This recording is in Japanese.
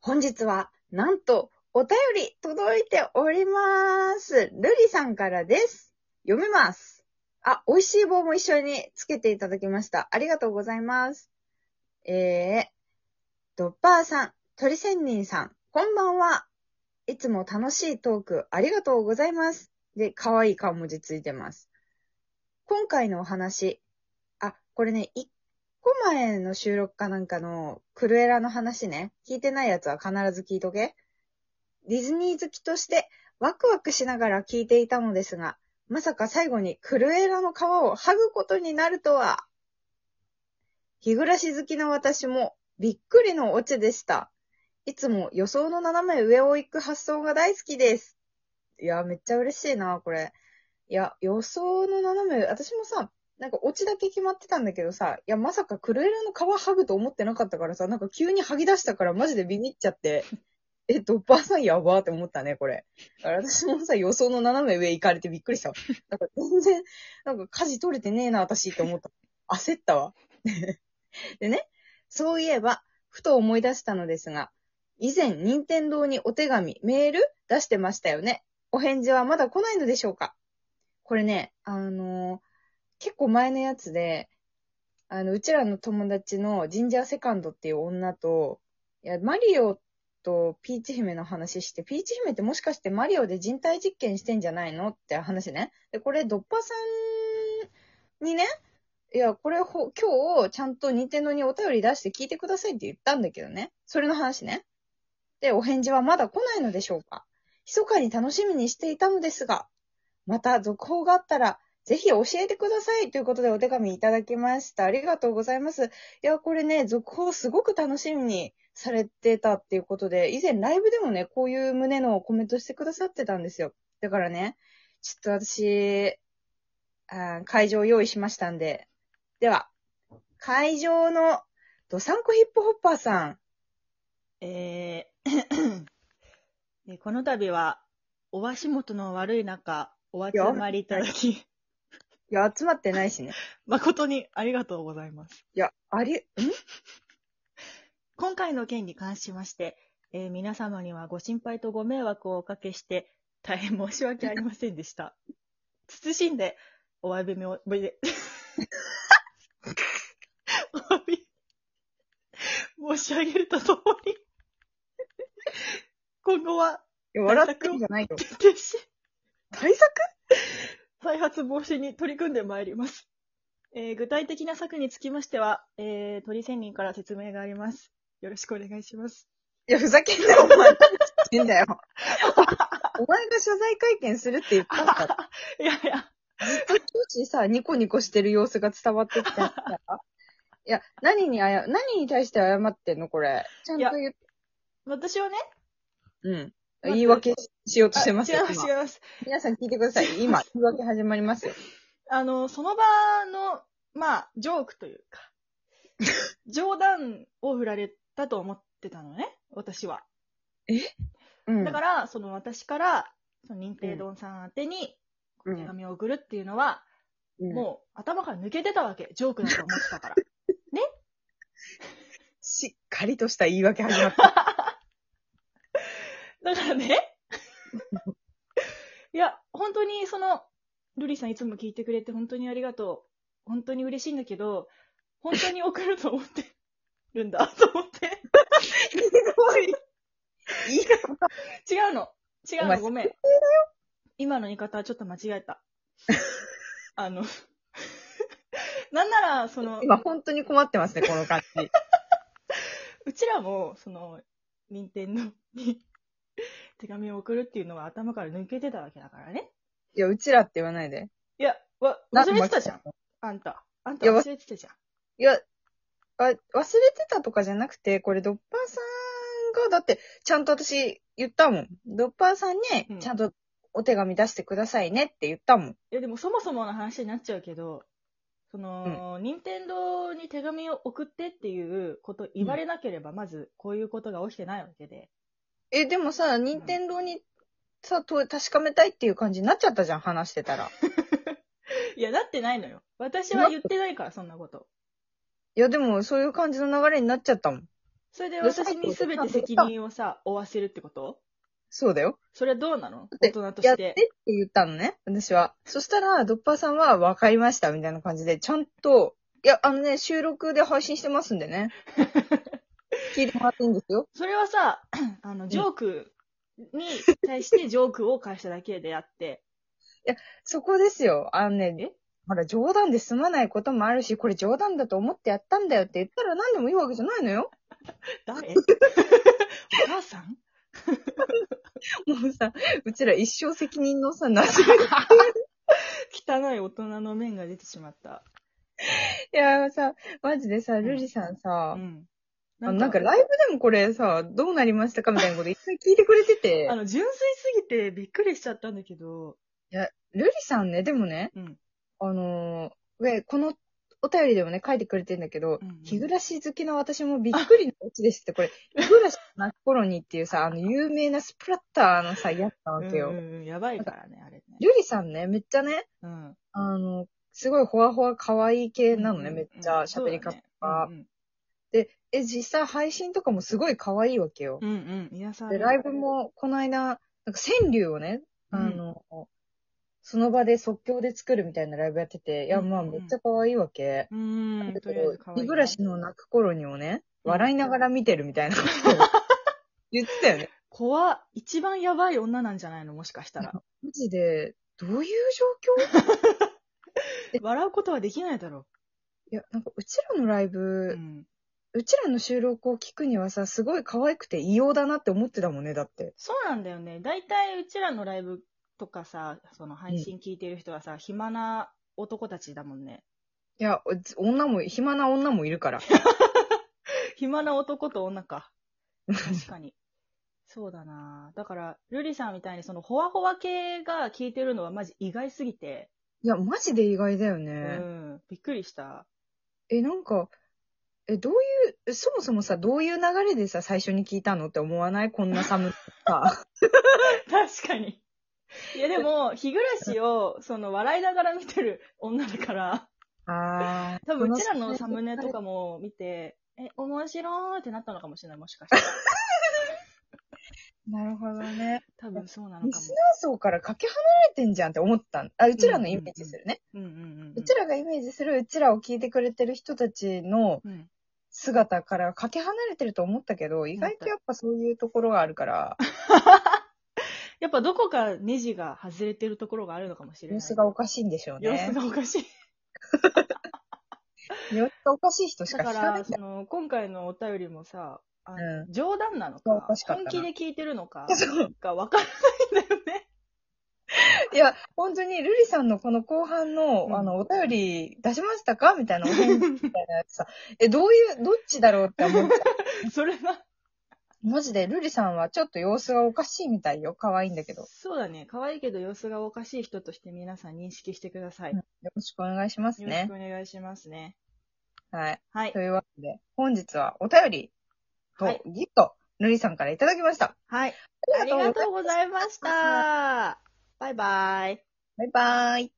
本日は、なんと、お便り届いております。ルリさんからです。読みます。あ、美味しい棒も一緒につけていただきました。ありがとうございます。えー、ドッパーさん、鳥仙人さん、こんばんは。いつも楽しいトークありがとうございます。で、可愛い顔文字ついてます。今回のお話、あ、これね、一個前の収録かなんかのクルエラの話ね、聞いてないやつは必ず聞いとけ。ディズニー好きとしてワクワクしながら聞いていたのですが、まさか最後にクルエラの皮を剥ぐことになるとは。日暮らし好きな私もびっくりのオチでした。いつも予想の斜め上を行く発想が大好きです。いや、めっちゃ嬉しいな、これ。いや、予想の斜め、私もさ、なんかオチだけ決まってたんだけどさ、いや、まさかクルエラの皮剥ぐと思ってなかったからさ、なんか急に剥ぎ出したからマジでビビっちゃって、え、ドッパーさんやばーって思ったね、これ。だから私もさ、予想の斜め上行かれてびっくりした。なんか全然、なんか舵取れてねえな、私って思った。焦ったわ。でね、そういえば、ふと思い出したのですが、以前、任天堂にお手紙、メール出してましたよね。お返事はまだ来ないのでしょうか？これね、あのー結構前のやつで、あの、うちらの友達のジンジャーセカンドっていう女と、いや、マリオとピーチ姫の話して、ピーチ姫ってもしかしてマリオで人体実験してんじゃないの？って話ね。で、これ、ドッパさんにね、いや、これほ、今日、ちゃんと任天堂にお便り出して聞いてくださいって言ったんだけどね。それの話ね。で、お返事はまだ来ないのでしょうか密かに楽しみにしていたのですが、また続報があったら、ぜひ教えてくださいということでお手紙いただきました。ありがとうございます。いや、これね、続報すごく楽しみにされてたっていうことで、以前ライブでもね、こういう旨のコメントしてくださってたんですよ。だからね、ちょっと私、あ会場用意しましたんで。では、会場のドサンコヒップホッパーさん。えー この度は、お足元の悪い中、お集まりいただき、いや、集まってないしね。誠にありがとうございます。いや、あり、ん？今回の件に関しまして、えー皆様にはご心配とご迷惑をおかけして、大変申し訳ありませんでした。謹んで、お詫びみを、ぶでお詫び、申し上げるとともに、今後は、いや笑ってんじゃないよ。徹底し、対策？再発防止に取り組んでまいります。えー具体的な策につきましては、えー、鳥仙人から説明があります。よろしくお願いします。いや、ふざけんなよ、お前。何してんだよ。お前が謝罪会見するって言ったんだ。いやいや、ずっとさ、ニコニコしてる様子が伝わってきた。いや、何にあや、何に対して謝ってんのこれ。ちゃんと言って。私はね、うん。言い訳しようとしてます違います、今違います。皆さん聞いてください。今、言い訳始まりますよ。あの、その場の、まあ、ジョークというか、冗談を振られたと思ってたのね、私は。うん。だから、その私から、その認定丼さん宛てに、うん手紙を送るっていうのは、うん、もう頭から抜けてたわけ。ジョークだと思ってたから。しっかりとした言い訳始まった。だからね。いや、本当にその、ルリさんいつも聞いてくれて本当にありがとう。本当に嬉しいんだけど、本当に送ると思ってるんだと思って。すごい。違うの。違うの。ごめん。今の言い方はちょっと間違えた。あの、なんなら、その、今、本当に困ってますね、この感じ。うちらも、その、任天堂に 手紙を送るっていうのは頭から抜けてたわけだからね。いや、うちらって言わないで。いや、わ、な忘れてたじゃん。。あんた。あんたいや忘れてたじゃん。いや、あ、忘れてたとかじゃなくて、これドッパーさんが、だって、ちゃんと私言ったもん。ドッパーさんうんに、ちゃんとお手紙出してくださいねって言ったもん。いや、でもそもそもの話になっちゃうけど、その、任天堂に手紙を送ってっていうこと言われなければ、まずこういうことが起きてないわけで。え、でもさ、任天堂にさ、と確かめたいっていう感じになっちゃったじゃん、話してたら。いや、なってないのよ。私は言ってないから、そんなこと。いや、でも、そういう感じの流れになっちゃったもん。それで私に全て責任をさ、負わせるってこと？そうだよ。それはどうなの？大人とやってって。言ったのね、私は。そしたら、ドッパーさんは分かりましたみたいな感じで、ちゃんと、いや、あのね、収録で配信してますんでね。聞いてもらっていいんですよ。それはさ、あの、ジョークに対してジョークを返しただけであって、そこですよ。あのねえ、ほら、冗談で済まないこともあるし、これ冗談だと思ってやったんだよって言ったら何でもいいわけじゃないのよ。誰？お母さん？もうさ、うちら一生責任のさ、なし。汚い大人の面が出てしまった。いや、さ、マジでさ、ルリさんさ、うん。あのなんかライブでもこれさ、どうなりましたかみたいなこと一回聞いてくれてて あ、の、純粋すぎてびっくりしちゃったんだけど、ルリさんね、でもね、うん。あのー、でこのお便りでもね、書いてくれてんだけど、うんうん日暮らし好きの私もびっくりのオチですって、これ、日暮らしの泣く頃にっていうさ、あの、有名なスプラッターのさ、やつなわけよ。うんうんうん、やばいからね、あれね。ルリさんね、めっちゃね、うん。あの、すごいほわほわ可愛い系なのね、うんめっちゃ喋り方とか。うんで、え、実際配信とかもすごい可愛いわけよ。うんうん、癒さで、れるライブも、この間、なんか川柳をね、あの、その場で即興で作るみたいなライブやってて、いや、まあ、うんうんめっちゃ可愛いわけ。うん、だけとりあえどず可愛いね。日暮らしの泣く頃にもね、うん笑いながら見てるみたいなことを 言ってたよね。怖っ一番やばい女なんじゃないの？もしかしたら。マジで、どういう状況？笑うことはできないだろいや、なんか、うちらのライう。ブ、うん。うちらの収録を聞くにはさ、すごい可愛くて異様だなって思ってたもんね、だって。そうなんだよね。大体うちらのライブとかさ、その配信聞いてる人はさ、暇な男たちだもんね。いや、うち女も、暇な女もいるから。暇な男と女か。確かに。そうだなだから、ルリさんみたいにそのホワホワ系が聞いてるのはマジ意外すぎて、いや、マジで意外だようね。ん、びっくりした。え、なんか、え、どういう、そもそもさ、どういう流れでさ、最初に聞いたのって思わない？こんな寒さ。確かに。いやでも、日暮らしを、その、笑いながら見てる女だから、あー多分うちらのサムネとかも見て、え、面白いってなったのかもしれない、もしかしたら。なるほどね。多分そうなのかもリスナ。ー層からかけ離れてんじゃんって思ったんあ、うちらのイメージするね。うんうんうんうちらがイメージする、うちらを聞いてくれてる人たちのうん。うん。姿からかけ離れてると思ったけど、意外とやっぱそういうところがあるから、やっぱどこかネジが外れてるところがあるのかもしれない。様子がおかしいんでしょうね。様子がおかしい。様子がおかしい人しだかか聞かないら、その、今回のお便りもさ、あのう冗談なのかか本気で聞いてるのか がわからないんだよね。いや、本当に、ルリさんのこの後半の、うんあの、お便り出しましたかみたいなお返事みたいなやつさ、え、どういう、どっちだろうって思っちゃう。それは。マジで、ルリさんはちょっと様子がおかしいみたいよ。可愛いんだけど。そうだね。可愛いけど様子がおかしい人として皆さん認識してください。うんよろしくお願いしますねよろしく。お願いしますね。はい。はいと。いうわけで、本日はお便りとはいギフト、ルリさんからいただきました。はい。ありがとうございました。バイバイ。バイバイ。